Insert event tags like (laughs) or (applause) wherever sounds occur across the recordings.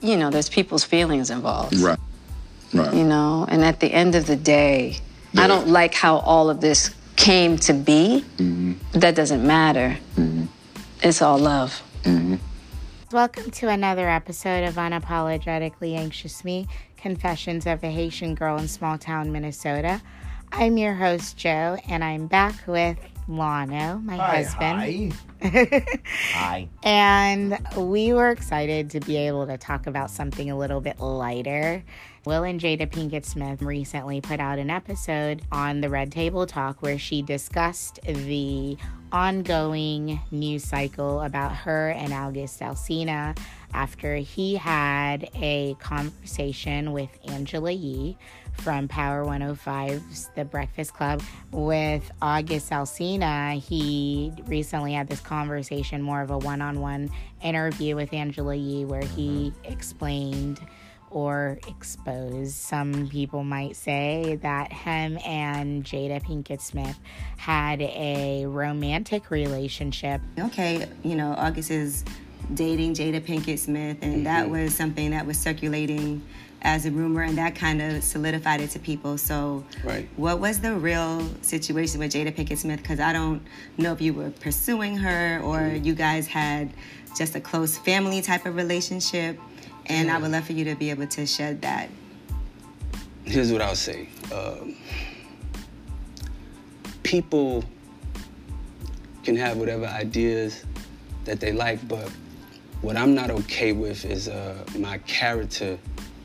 you know, there's people's feelings involved. Right. Right. You know, and at the end of the day, I don't like how all of this came to be. But that doesn't matter. Mm-hmm. It's all love. Mm-hmm. Welcome to another episode of Unapologetically Anxious Me Confessions of a Haitian Girl in Small Town, Minnesota. I'm your host, Joe, and I'm back with Lano, my husband. Hi. (laughs) hi. And we were excited to be able to talk about something a little bit lighter. Will and Jada Pinkett Smith recently put out an episode on the Red Table Talk where she discussed the ongoing news cycle about her and August Alsina after he had a conversation with Angela Yee from Power 105's The Breakfast Club with August Alsina. He recently had this conversation, more of a one on one interview with Angela Yee, where he mm-hmm. explained or exposed, some people might say, that him and Jada Pinkett Smith had a romantic relationship. okay, you know, August is dating Jada Pinkett Smith, and that mm-hmm. was something that was circulating as a rumor, and that kind of solidified it to people. So, Right. what was the real situation with Jada Pinkett Smith? Because I don't know if you were pursuing her or you guys had just a close family type of relationship, and I would love for you to be able to shed that. here's what I'll say. Um, people can have whatever ideas that they like, but what I'm not okay with is uh, my character,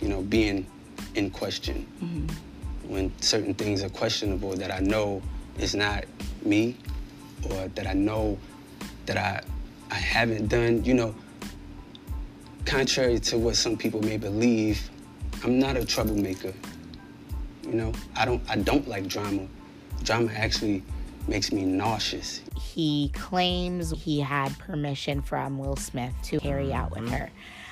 you know, being in question. Mm-hmm. When certain things are questionable that I know is not me, or that I know that I I haven't done, you know, contrary to what some people may believe, I'm not a troublemaker. You know, I don't I don't like drama. Drama actually makes me nauseous. he claims he had permission from Will Smith to carry out with mm-hmm. her.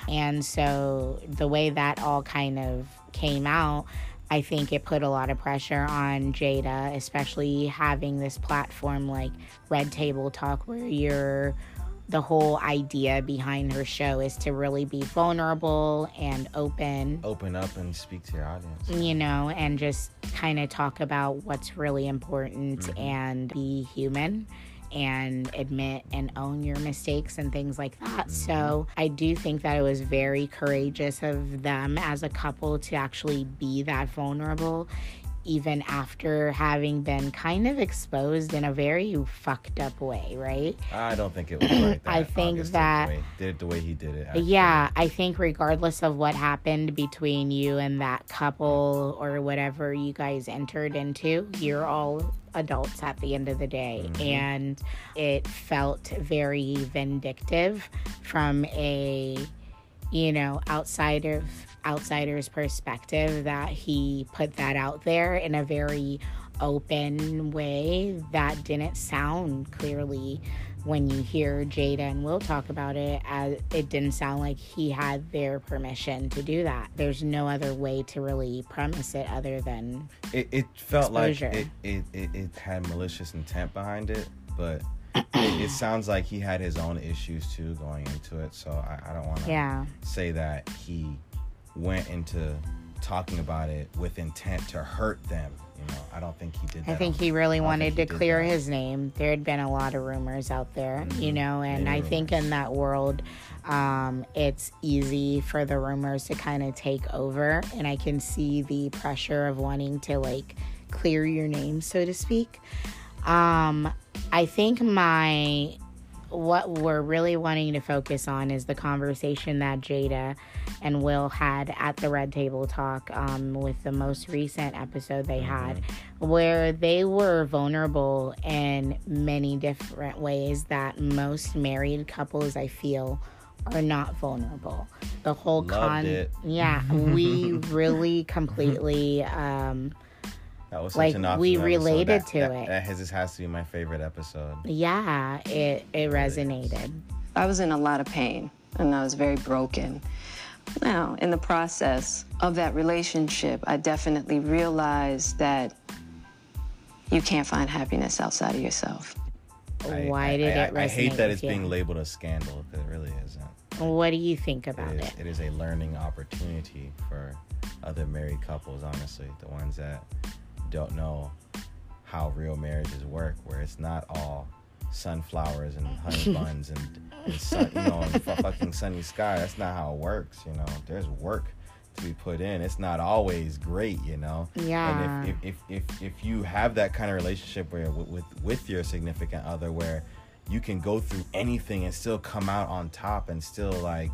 And so the way that all kind of came out, I think it put a lot of pressure on Jada, especially having this platform like Red Table Talk where you're the whole idea behind her show is to really be vulnerable and open. Open up and speak to your audience. you know, and just kind of talk about what's really important mm-hmm. and be human and admit and own your mistakes and things like that. So I do think that it was very courageous of them as a couple to actually be that vulnerable. Even after having been kind of exposed in a very fucked up way, right? I don't think it was like (clears throat) that. I think August that- the way, did it the way he did it. actually. Yeah, I think regardless of what happened between you and that couple or whatever you guys entered into, you're all adults at the end of the day. Mm-hmm. And it felt very vindictive from a, you know, outsider outsider's perspective that he put that out there in a very open way that didn't sound clearly when you hear Jada and Will talk about it, as it didn't sound like he had their permission to do that. There's no other way to really premise it other than It, it felt like it, it, it, it had malicious intent behind it, but it, sounds like he had his own issues too going into it. So I, I don't want to yeah. say that he went into talking about it with intent to hurt them. You know, I don't think he did that. I think on- he really wanted think to clear that. his name. There had been a lot of rumors out there, you know, and Many I think in that world, um, it's easy for the rumors to kind of take over. And I can see the pressure of wanting to like clear your name, so to speak. Um, I think my what we're really wanting to focus on is the conversation that Jada and Will had at the Red Table Talk um, with the most recent episode they had, where they were vulnerable in many different ways that most married couples, I feel, are not vulnerable. The whole Loved con, it. yeah, we (laughs) really completely. Um, That was such like, an awesome we related That- to that, it. That has, this has to be my favorite episode. yeah, it it resonated. I was in a lot of pain and I was very broken. Now, in the process of that relationship, I definitely realized that you can't find happiness outside of yourself. I- Why I- did I, it I hate that with it's you? being labeled a scandal because it really isn't. What do you think about it is, it? it is a learning opportunity for other married couples, honestly, the ones that don't know how real marriages work, where it's not all sunflowers and (laughs) honey buns and, and sun, you know, and fucking sunny sky. That's not how it works. You know, there's work to be put in. It's not always great. You know. Yeah. And if if if if, if you have that kind of relationship where with, with with your significant other, where you can go through anything and still come out on top and still like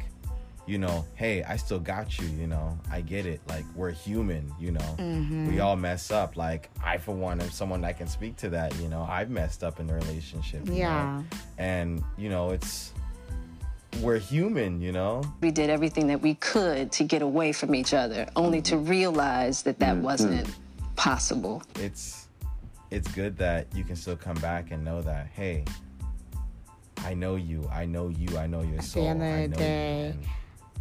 you know, hey, I still got you, you know, I get it. Like, we're human, you know, Mm-hmm. we all mess up. Like, I, for one, am someone that can speak to that, you know, I've messed up in the relationship. Yeah. know? And, you know, it's, we're human, you know? We did everything that we could to get away from each other, only to realize that that wasn't possible. It's, it's good that you can still come back and know that, hey, I know you, I know you, I know your the soul. end of I the know day, you.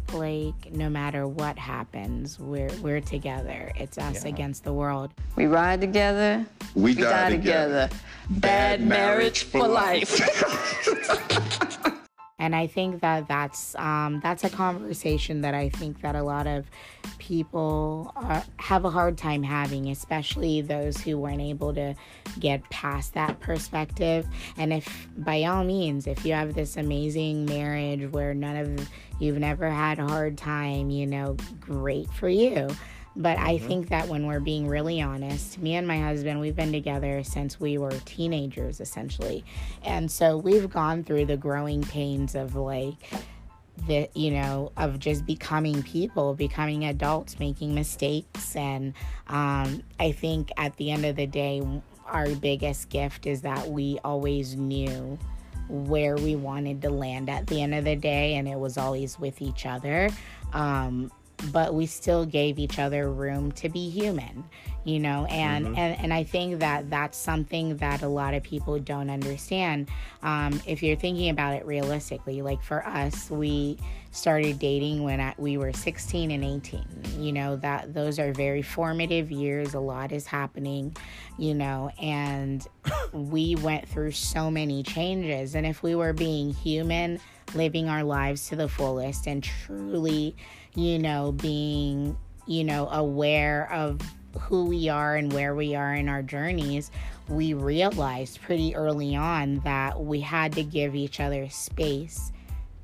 And Like no matter what happens, we're we're together. It's us Yeah. against the world. We ride together, We, we die together. Bad marriage for life. (laughs) And I think that that's um, that's a conversation that I think that a lot of people are, have a hard time having, especially those who weren't able to get past that perspective. And if, by all means, if you have this amazing marriage where none of you've never had a hard time, you know, great for you. But I mm-hmm. think that when we're being really honest, me and my husband, we've been together since we were teenagers, essentially. And so we've gone through the growing pains of like, the you know of just becoming people becoming adults making mistakes. And um, i think at the end of the day our biggest gift is that we always knew where we wanted to land at the end of the day and it was always with each other. Um, but we still gave each other room to be human you know and and, and i think that that's something that a lot of people don't understand. Um, if you're thinking about it realistically like for us we started dating when I, we were 16 and 18 you know that those are very formative years a lot is happening you know and (laughs) we went through so many changes. And if we were being human living our lives to the fullest and truly you know being you know aware of who we are and where we are in our journeys we realized pretty early on that we had to give each other space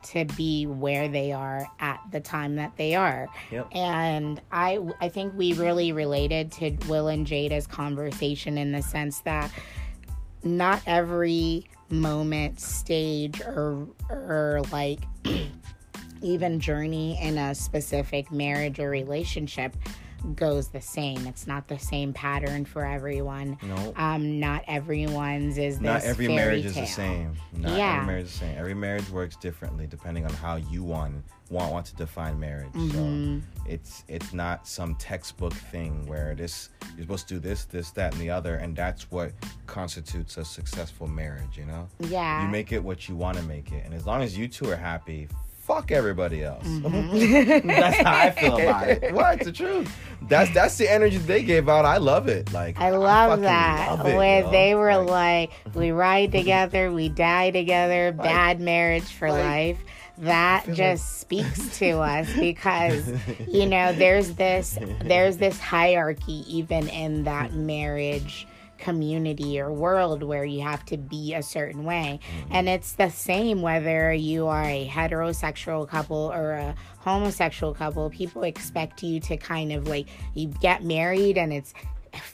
to be where they are at the time that they are. Yep. And I I think we really related to Will and Jada's conversation in the sense that not every moment, stage, or or like (clears throat) even journey in a specific marriage or relationship goes the same. It's not the same pattern for everyone. No. Um, not everyone's is this Not every marriage is the same. Not Yeah. every marriage is the same. Every marriage works differently depending on how you want want, want to define marriage. Mm-hmm. So it's it's not some textbook thing where this you're supposed to do this, this, that, and the other, and that's what constitutes a successful marriage. You know, Yeah. you make it what you want to make it, and as long as you two are happy. Fuck everybody else. Mm-hmm. (laughs) that's how I feel about it. (laughs) What? It's the truth. That's that's the energy they gave out. I love it. Like I love fucking that love it, where yo. they were Like, like, we ride (laughs) together, we die together, bad marriage for like, life. That feel just speaks to us because you know there's this there's this hierarchy even in that marriage community or world where you have to be a certain way. Mm-hmm. And it's the same whether you are a heterosexual couple or a homosexual couple. People expect you to kind of like you get married and it's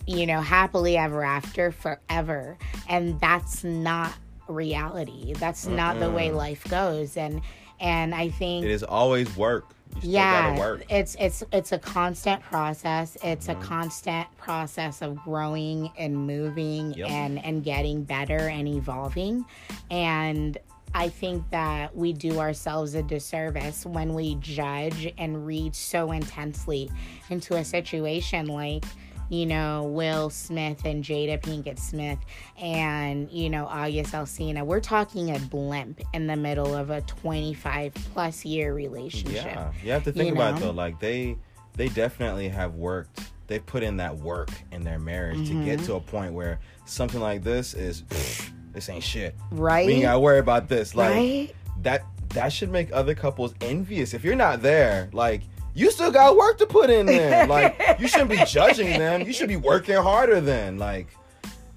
you know happily ever after forever. And that's not reality. That's not the way life goes. And and i think It is always work. Yeah it's it's it's a constant process it's Mm-hmm. a constant process of growing and moving Yep. and and getting better and evolving and i think that we do ourselves a disservice when we judge and read so intensely into a situation like you know, Will Smith and Jada Pinkett Smith and, you know, August Alsina. We're talking a blimp in the middle of a 25 plus year relationship. Yeah, you have to think about it though. Like they, they definitely have worked. They put in that work in their marriage to Mm-hmm. get to a point where something like this is, (sniffs) this ain't shit. Right? We ain't gotta worry about this. Like Right? that. that should make other couples envious. If you're not there, like you still got work to put in there. (laughs) Like you shouldn't be judging them. You should be working harder than like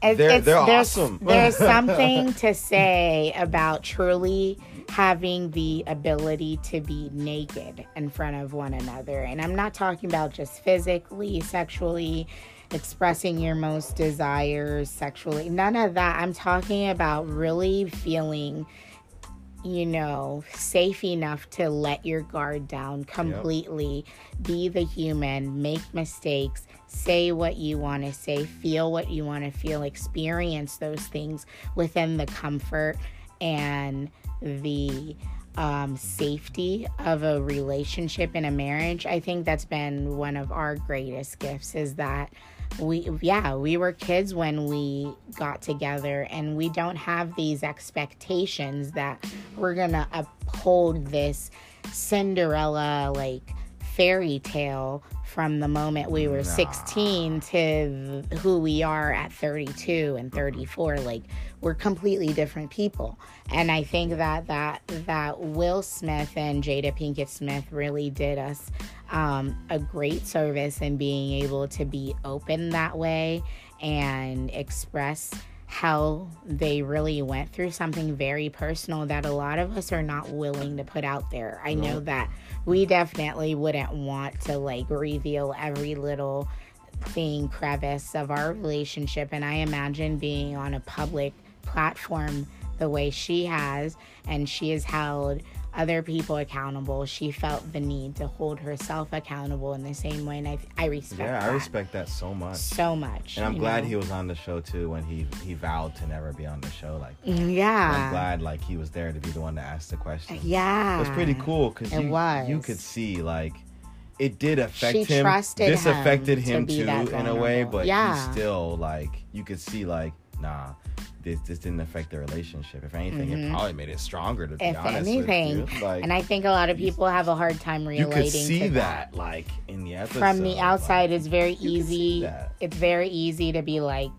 It's- they're it's- they're there's, awesome. there's (laughs) something to say about truly having the ability to be naked in front of one another. And I'm not talking about just physically, sexually, expressing your most desires sexually. None of that. I'm talking about really feeling you know, safe enough to let your guard down completely, be the human, make mistakes, say what you want to say, feel what you want to feel, experience those things within the comfort and the um, safety of a relationship in a marriage. I think that's been one of our greatest gifts is that we yeah we were kids when we got together and we don't have these expectations that we're gonna uphold this cinderella like fairy tale from the moment we were 16 to who we are at 32 and 34 like we're completely different people. And i think that that that will smith and jada pinkett smith really did us um, a great service in being able to be open that way and express how they really went through something very personal that a lot of us are not willing to put out there. I know that we definitely wouldn't want to like reveal every little thing crevice of our relationship and I imagine being on a public platform the way she has and she has held other people accountable. She felt the need to hold herself accountable in the same way and I I respect yeah, I that respect that so much. so much. And I'm glad know? he was on the show too when he he vowed to never be on the show. Like mm, Yeah. I'm glad like he was there to be the one to ask the question. Uh, yeah. It was pretty cool because It you, was. you could see like it did affect She him. trusted this him affected him be too in a way, but Yeah. he still like you could see like nah. This, this didn't affect the relationship. If anything, it probably made it stronger. To be Mm-hmm. if honest anything. with you, like and I think a lot of people have a hard time relating. you could see to that, like in the episode. From the outside, like, it's very you could see easy. It's very easy to be like,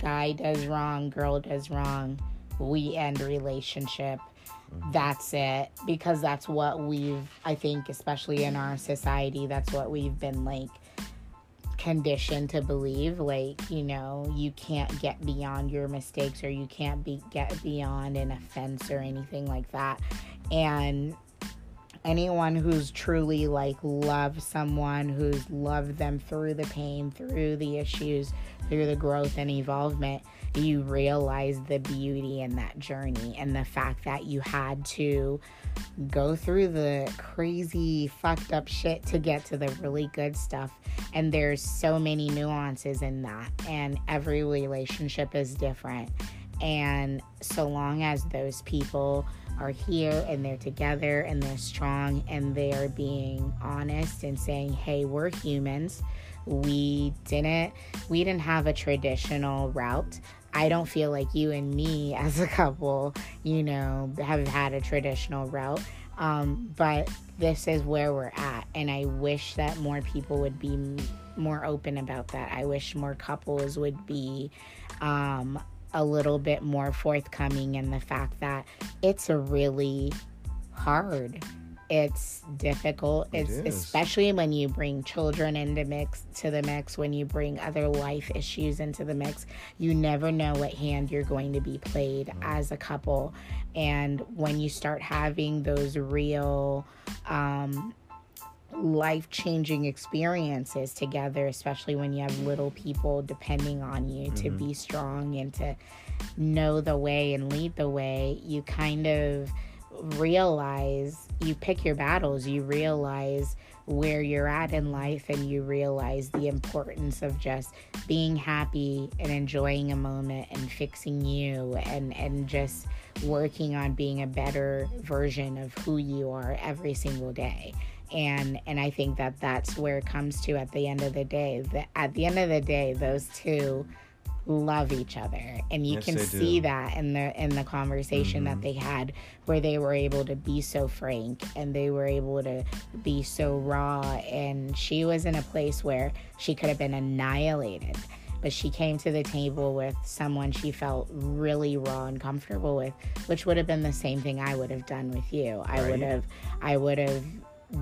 guy does wrong, girl does wrong, we end relationship. Mm-hmm. That's it. Because that's what we've, I think, especially in our society, that's what we've been like conditioned to believe like you know you can't get beyond your mistakes or you can't be get beyond an offense or anything like that. And anyone who's truly like loved someone who's loved them through the pain through the issues through the growth and evolvement you realize the beauty in that journey and the fact that you had to go through the crazy fucked up shit to get to the really good stuff. And there's so many nuances in that and every relationship is different. And so long as those people are here and they're together and they're strong and they're being honest and saying hey we're humans we didn't we didn't have a traditional route I don't feel like you and me as a couple, you know, have had a traditional route. Um, but this is where we're at. And I wish that more people would be more open about that. I wish more couples would be um, a little bit more forthcoming in the fact that it's really hard. It's difficult. It's is. especially when you bring children into mix to the mix, when you bring other life issues into the mix. You never know what hand you're going to be played as a couple. And when you start having those real um, life changing experiences together, especially when you have little people depending on you to mm-hmm. be strong and to know the way and lead the way, you kind of realize you pick your battles, you realize where you're at in life, and you realize the importance of just being happy and enjoying a moment and fixing you and, and just working on being a better version of who you are every single day and and I think that that's where it comes to at the end of the day. That at the end of the day, those two love each other, and you Yes, can see do. that in the in the conversation that mm-hmm. they had, where they were able to be so frank and they were able to be so raw. And she was in a place where she could have been annihilated. but she came to the table with someone she felt really raw and comfortable with, which would have been the same thing I would have done with you. I Right. would have, I would have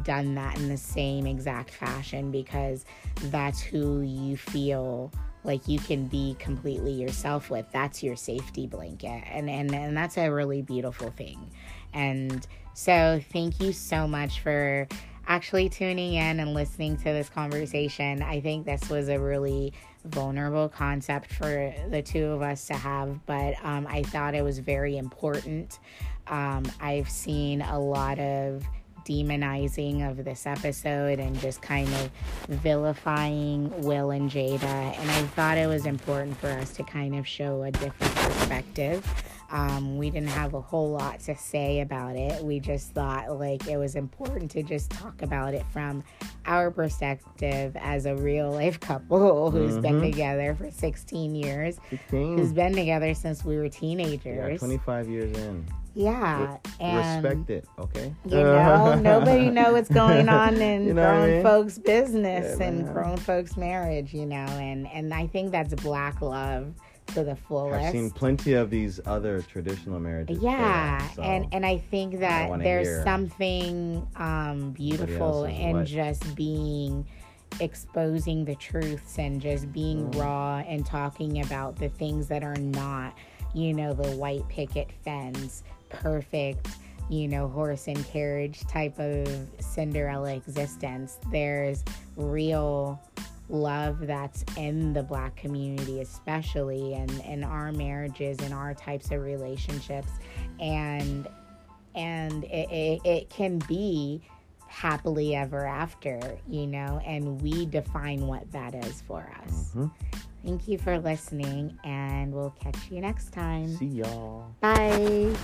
done that in the same exact fashion because that's who you feel like you can be completely yourself with. That's your safety blanket. And and, and that's a really beautiful thing. And so thank you so much for actually tuning in and listening to this conversation. I think this was a really vulnerable concept for the two of us to have but um, i thought it was very important. Um, i've seen a lot of demonizing of this episode and just kind of vilifying Will and Jada. And I thought it was important for us to kind of show a different perspective. Um, we didn't have a whole lot to say about it. We just thought like it was important to just talk about it from our perspective as a real life couple (laughs) who's been together for 16 years, who's been together since we were teenagers. Yeah, teenagers. 25 years in. Yeah, and Respect it, okay? you know, (laughs) nobody know what's going on in You know what I grown mean? folks' business Yeah, and man. grown folks' marriage. You know, and and I think that's black love to the fullest. I've seen plenty of these other traditional marriages. fail, Yeah, so- and and I think that wanna there's something um, beautiful in what. just being exposing the truths and just being Mm. raw and talking about the things that are not, you know, the white picket fence, perfect, you know, horse and carriage type of Cinderella existence. There's real love that's in the black community especially and in our marriages and our types of relationships and and it, it, it can be happily ever after you know and we define what that is for us Mhm. thank you for listening and we'll catch you next time See y'all. bye